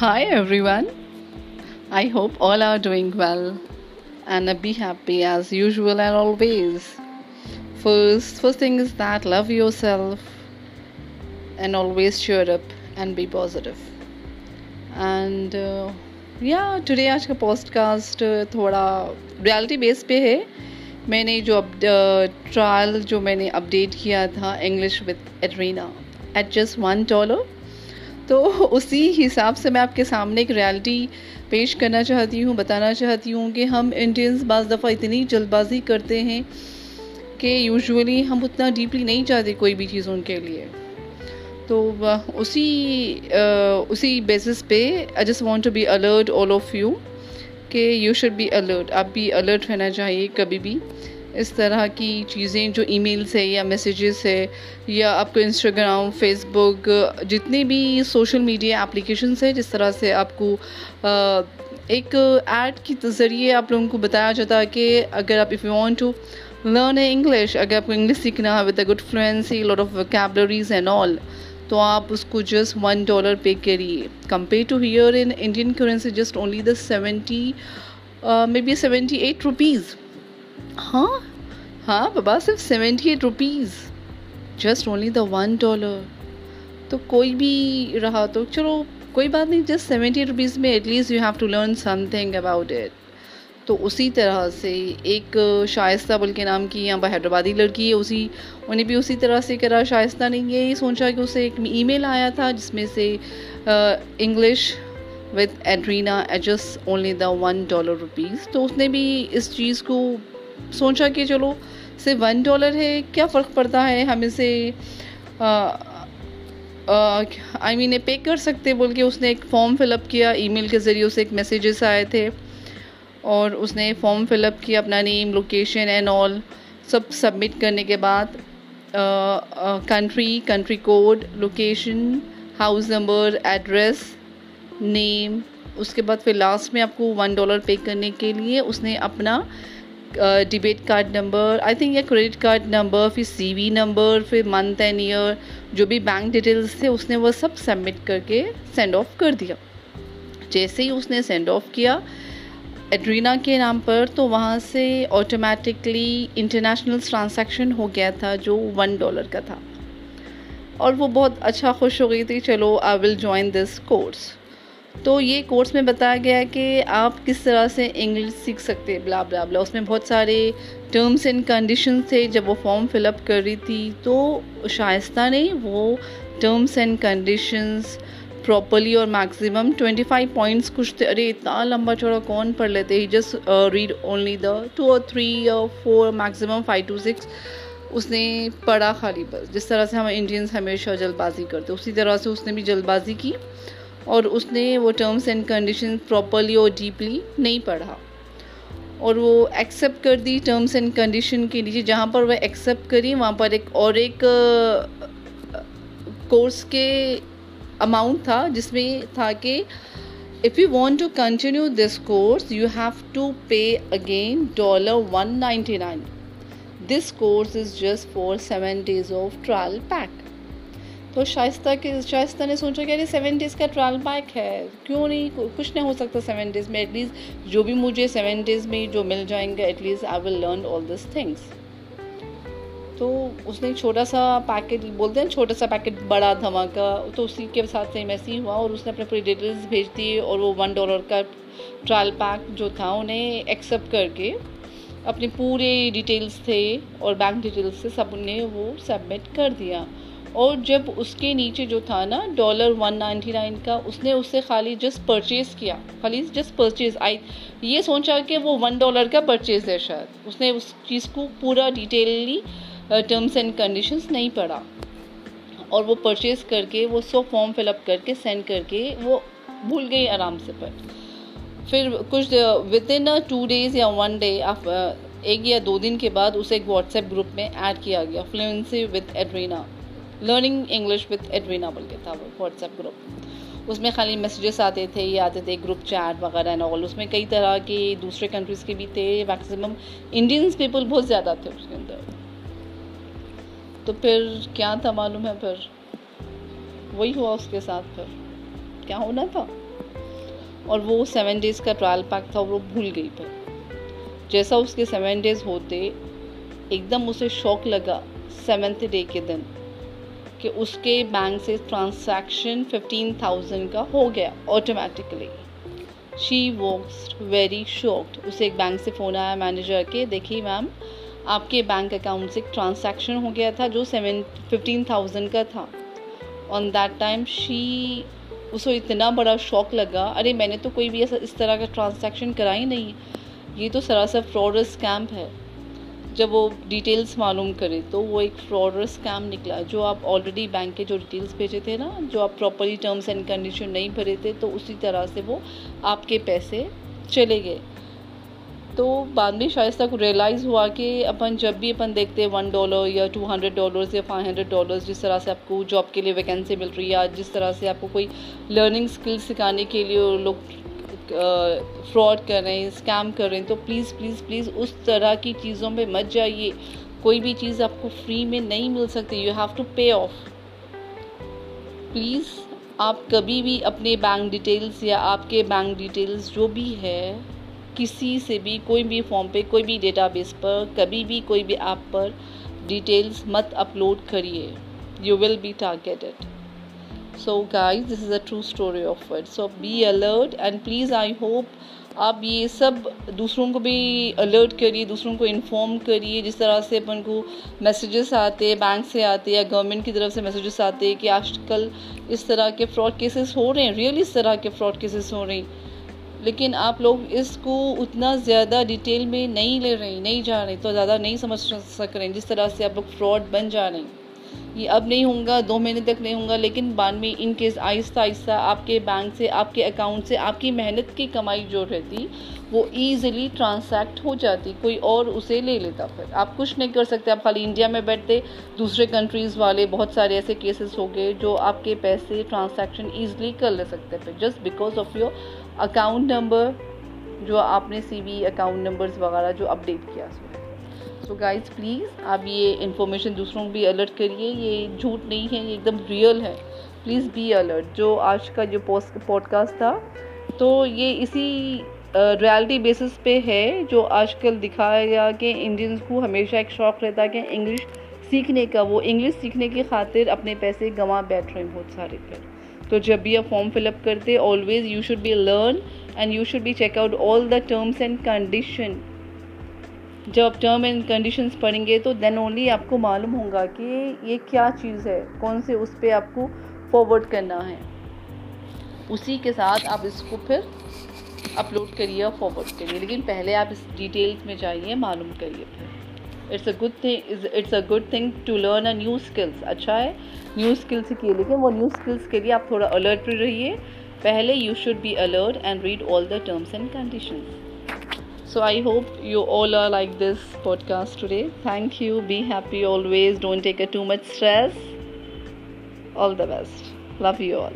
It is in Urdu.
Hi everyone I hope all are doing well and be happy as usual and always first first thing is that love yourself and always cheer up and be positive and yeah today آج کا پوسٹ کاسٹ تھوڑا ریالٹی بیس پہ ہے میں نے جو ٹرائل جو میں نے اپڈیٹ کیا تھا English with Adriana at just one dollar تو اسی حساب سے میں آپ کے سامنے ایک ریالٹی پیش کرنا چاہتی ہوں بتانا چاہتی ہوں کہ ہم انڈینز بعض دفعہ اتنی جلد بازی کرتے ہیں کہ یوزولی ہم اتنا ڈیپلی نہیں چاہتے کوئی بھی چیز ان کے لیے تو اسی اسی بیسس پہ I just want to be alert all of you کہ یو شوڈ بی الرٹ آپ بھی الرٹ رہنا چاہیے کبھی بھی اس طرح کی چیزیں جو ای میل سے یا میسیجز سے یا آپ کو انسٹاگرام فیس بک جتنے بھی سوشل میڈیا اپلیکیشنس ہیں جس طرح سے آپ کو ایک ایڈ کی ذریعے آپ لوگوں کو بتایا جاتا ہے کہ اگر آپ if you want to learn a English اگر آپ کو انگلش سیکھنا ہے with a good fluency lot of vocabularies and all تو آپ اس کو جسٹ ون ڈالر پے کریے compare to here in Indian currency just only the seventy maybe seventy eight rupees ہاں ہاں بابا صرف seventy eight rupees just only the one dollar تو کوئی بھی رہا تو چلو کوئی بات نہیں جسٹ سیونٹی ایٹ روپیز میں at least you have to learn something about it تو اسی طرح سے ایک شائستہ بول کے نام کی یہاں پر حیدرآبادی لڑکی ہے اسی انہیں بھی اسی طرح سے کرا شائستہ نے یہی سوچا کہ اسے ایک ای میل آیا تھا جس میں سے English with Adriana ages only the one dollar rupees تو اس نے بھی اس چیز کو سوچا کہ چلو سے ون ڈالر ہے کیا فرق پڑتا ہے ہم اسے آئی مین پے کر سکتے بول کے اس نے ایک فارم فل اپ کیا ای میل کے ذریعے اسے ایک میسیجز آئے تھے اور اس نے فارم فل اپ کیا اپنا نیم لوکیشن اینڈ آل سب سبمٹ کرنے کے بعد country country code location house number address name اس کے بعد پھر لاسٹ میں آپ کو ون ڈالر پے کرنے کے لیے اس نے اپنا debit card number I think یا کریڈٹ کارڈ نمبر پھر سی وی نمبر پھر منتھ اینڈ ایئر جو بھی بینک ڈیٹیلس تھے اس نے وہ سب سبمٹ کر کے سینڈ آف کر دیا جیسے ہی اس نے سینڈ آف کیا ایڈرینا کے نام پر تو وہاں سے آٹومیٹکلی انٹرنیشنل ٹرانزیکشن ہو گیا تھا جو ون ڈالر کا تھا اور وہ بہت اچھا خوش ہو گئی تھی چلو آئی ول جوائن دس کورس تو یہ کورس میں بتایا گیا ہے کہ آپ کس طرح سے انگلش سیکھ سکتے بلا بلا بلا اس میں بہت سارے ٹرمز اینڈ کنڈیشنز تھے جب وہ فارم فل اپ کر رہی تھی تو شائستہ نے وہ ٹرمز اینڈ کنڈیشنز پراپرلی اور میکسیمم ٹوئنٹی فائیو پوائنٹس کچھ تھے ارے اتنا لمبا چوڑا کون پڑھ لیتے ہی just read only the two اور تھری اور four maximum five to six اس نے پڑھا خالی بس جس طرح سے ہم انڈینز ہمیشہ جلد بازی کرتے اسی طرح سے اس نے بھی جلد بازی کی اور اس نے وہ ٹرمز اینڈ کنڈیشن پراپرلی اور ڈیپلی نہیں پڑھا اور وہ ایکسیپٹ کر دی ٹرمز اینڈ کنڈیشن کے لیے جہاں پر وہ ایکسیپٹ کری وہاں پر ایک اور ایک کورس کے اماؤنٹ تھا جس میں تھا کہ if you want to continue this course you have to pay again dollar one ninety nine this course is just for seven days of trial pack تو شائستہ کے شائستہ نے سوچا کہ ارے سیون ڈیز کا ٹرائل پیک ہے کیوں نہیں کچھ نہیں ہو سکتا سیون ڈیز میں ایٹ لیسٹ جو بھی مجھے سیون ڈیز میں جو مل جائیں گے at least I will learn all this things تو اس نے چھوٹا سا پیکٹ بولتے ہیں چھوٹا سا پیکٹ بڑا دھماکہ تو اسی کے ساتھ ویسے ہی ہوا اور اس نے اپنے پوری ڈیٹیلس بھیج دیے اور وہ ون ڈالر کا ٹرائل پیک جو تھا انہیں ایکسیپٹ کر کے اپنے پورے ڈیٹیلس تھے اور بینک ڈیٹیلس تھے سب انہیں وہ سبمٹ کر دیا اور جب اس کے نیچے جو تھا نا ڈالر ون نائنٹی نائن کا اس نے اسے خالی جس پرچیز کیا خالی جسٹ پرچیز آئی یہ سوچا کہ وہ ون ڈالر کا پرچیز ہے شاید اس نے اس چیز کو پورا ڈیٹیلی ٹرمس اینڈ کنڈیشنز نہیں پڑھا اور وہ پرچیز کر کے وہ سو فارم فل اپ کر کے سینڈ کر کے وہ بھول گئی آرام سے پر پھر کچھ ود ان ٹو ڈیز یا ون ڈے uh, ایک یا دو دن کے بعد اسے ایک واٹس ایپ گروپ میں ایڈ کیا گیا fluency with Adriana learning English with Adriana بول کے تھا وہ واٹس ایپ گروپ اس میں خالی میسیجز آتے تھے یہ آتے تھے گروپ چیٹ وغیرہ اس میں کئی طرح کے دوسرے کنٹریز کے بھی تھے میکسیمم انڈینس پیپل بہت زیادہ تھے اس کے اندر تو پھر کیا تھا معلوم ہے پھر وہی ہوا اس کے ساتھ پھر کیا ہونا تھا اور وہ سیون ڈیز کا ٹرائل پیک تھا وہ بھول گئی پھر جیسا اس کے سیون ڈیز ہوتے ایک دم اسے شوق لگا سیونتھ ڈے کے دن کہ اس کے بینک سے ٹرانسیکشن ففٹین تھاؤزنڈ کا ہو گیا automatically she walks very shocked اسے ایک بینک سے فون آیا مینیجر کے دیکھیے میم آپ کے بینک اکاؤنٹ سے ایک ٹرانسیکشن ہو گیا تھا جو سیون ففٹین تھاؤزنڈ کا تھا آن دیٹ ٹائم شی اسے اتنا بڑا شوق لگا ارے میں نے تو کوئی بھی ایسا اس طرح کا ٹرانسیکشن کرا ہی نہیں یہ تو سراسر فراڈ اسکیمپ ہے جب وہ ڈیٹیلز معلوم کرے تو وہ ایک اور اسکیم نکلا جو آپ آلریڈی بینک کے جو ڈیٹیلز بھیجے تھے نا جو آپ پراپرلی ٹرمز اینڈ کنڈیشن نہیں بھرے تھے تو اسی طرح سے وہ آپ کے پیسے چلے گئے تو بعد میں شاید تک ریئلائز ہوا کہ اپن جب بھی اپن دیکھتے ون ڈالر یا ٹو ہنڈریڈ ڈالرز یا فائیو ہنڈریڈ ڈالرز جس طرح سے آپ کو جاب کے لیے ویکینسی مل رہی ہے جس طرح سے آپ کو کوئی لرننگ اسکل سکھانے کے لیے لوگ فراڈ کر رہے ہیں اسکیم کر رہے ہیں تو پلیز پلیز پلیز اس طرح کی چیزوں پہ مت جائیے کوئی بھی چیز آپ کو فری میں نہیں مل سکتی you have to pay off please آپ کبھی بھی اپنے بینک ڈیٹیلس یا آپ کے بینک ڈیٹیلس جو بھی ہے کسی سے بھی کوئی بھی فارم پہ کوئی بھی ڈیٹا بیس پر کبھی بھی کوئی بھی ایپ پر ڈیٹیلس مت اپلوڈ کریے you will be targeted so guys this is a true story of so be alert and please I hope آپ یہ سب دوسروں کو بھی الرٹ کریے دوسروں کو انفارم کریے جس طرح سے اپن کو میسیجز آتے بینک سے آتے یا گورنمنٹ کی طرف سے میسیجز آتے کہ آج کل اس طرح کے فراڈ کیسز ہو رہے ہیں ریئل اس طرح کے فراڈ کیسز ہو رہے ہیں لیکن آپ لوگ اس کو اتنا زیادہ ڈیٹیل میں نہیں لے رہے ہیں نہیں جا رہے ہیں تو زیادہ نہیں سمجھ سک رہے ہیں جس طرح سے آپ لوگ فراڈ بن جا رہے ہیں یہ اب نہیں ہوں گا دو مہینے تک نہیں ہوں گا لیکن بعد میں ان کیس آہستہ آہستہ آپ کے بینک سے آپ کے اکاؤنٹ سے آپ کی محنت کی کمائی جو رہتی وہ ایزیلی ٹرانسیکٹ ہو جاتی کوئی اور اسے لے لیتا پھر آپ کچھ نہیں کر سکتے آپ خالی انڈیا میں بیٹھتے دوسرے کنٹریز والے بہت سارے ایسے کیسز ہو گئے جو آپ کے پیسے ٹرانسیکشن ایزلی کر لے سکتے پھر just because of your account number جو آپ نے سی بی اکاؤنٹ نمبرز وغیرہ جو اپڈیٹ کیا سو سو گائز پلیز آپ یہ انفارمیشن دوسروں کو بھی الرٹ کریے یہ جھوٹ نہیں ہے یہ ایک دم ریئل ہے پلیز بی الرٹ جو آج کا جو پوسٹ پوڈ کاسٹ تھا تو یہ اسی ریالٹی بیسس پہ ہے جو آج کل دکھایا گیا کہ انڈینس کو ہمیشہ ایک شوق رہتا ہے کہ انگلش سیکھنے کا وہ انگلش سیکھنے کی خاطر اپنے پیسے گنوا بیٹھ رہے ہیں بہت سارے پر تو جب بھی آپ فارم فل اپ کرتے always you should be learn and you should be check out all the terms and condition جب آپ ٹرم اینڈ کنڈیشنز پڑھیں گے تو دین اونلی آپ کو معلوم ہوگا کہ یہ کیا چیز ہے کون سے اس پہ آپ کو فارورڈ کرنا ہے اسی کے ساتھ آپ اس کو پھر اپلوڈ کریے اور فارورڈ کریے لیکن پہلے آپ اس ڈیٹیلز میں جائیے معلوم کریے پھر it's a good thing it's a good thing to learn a new skills اچھا ہے نیو اسکلس کیے لیکن وہ نیو اسکلس کے لیے آپ تھوڑا الرٹ رہیے پہلے you should be alert and read all the terms and conditions So I hope you all are like this podcast today. Thank you. Be happy always. Don't take too much stress. All the best. Love you all.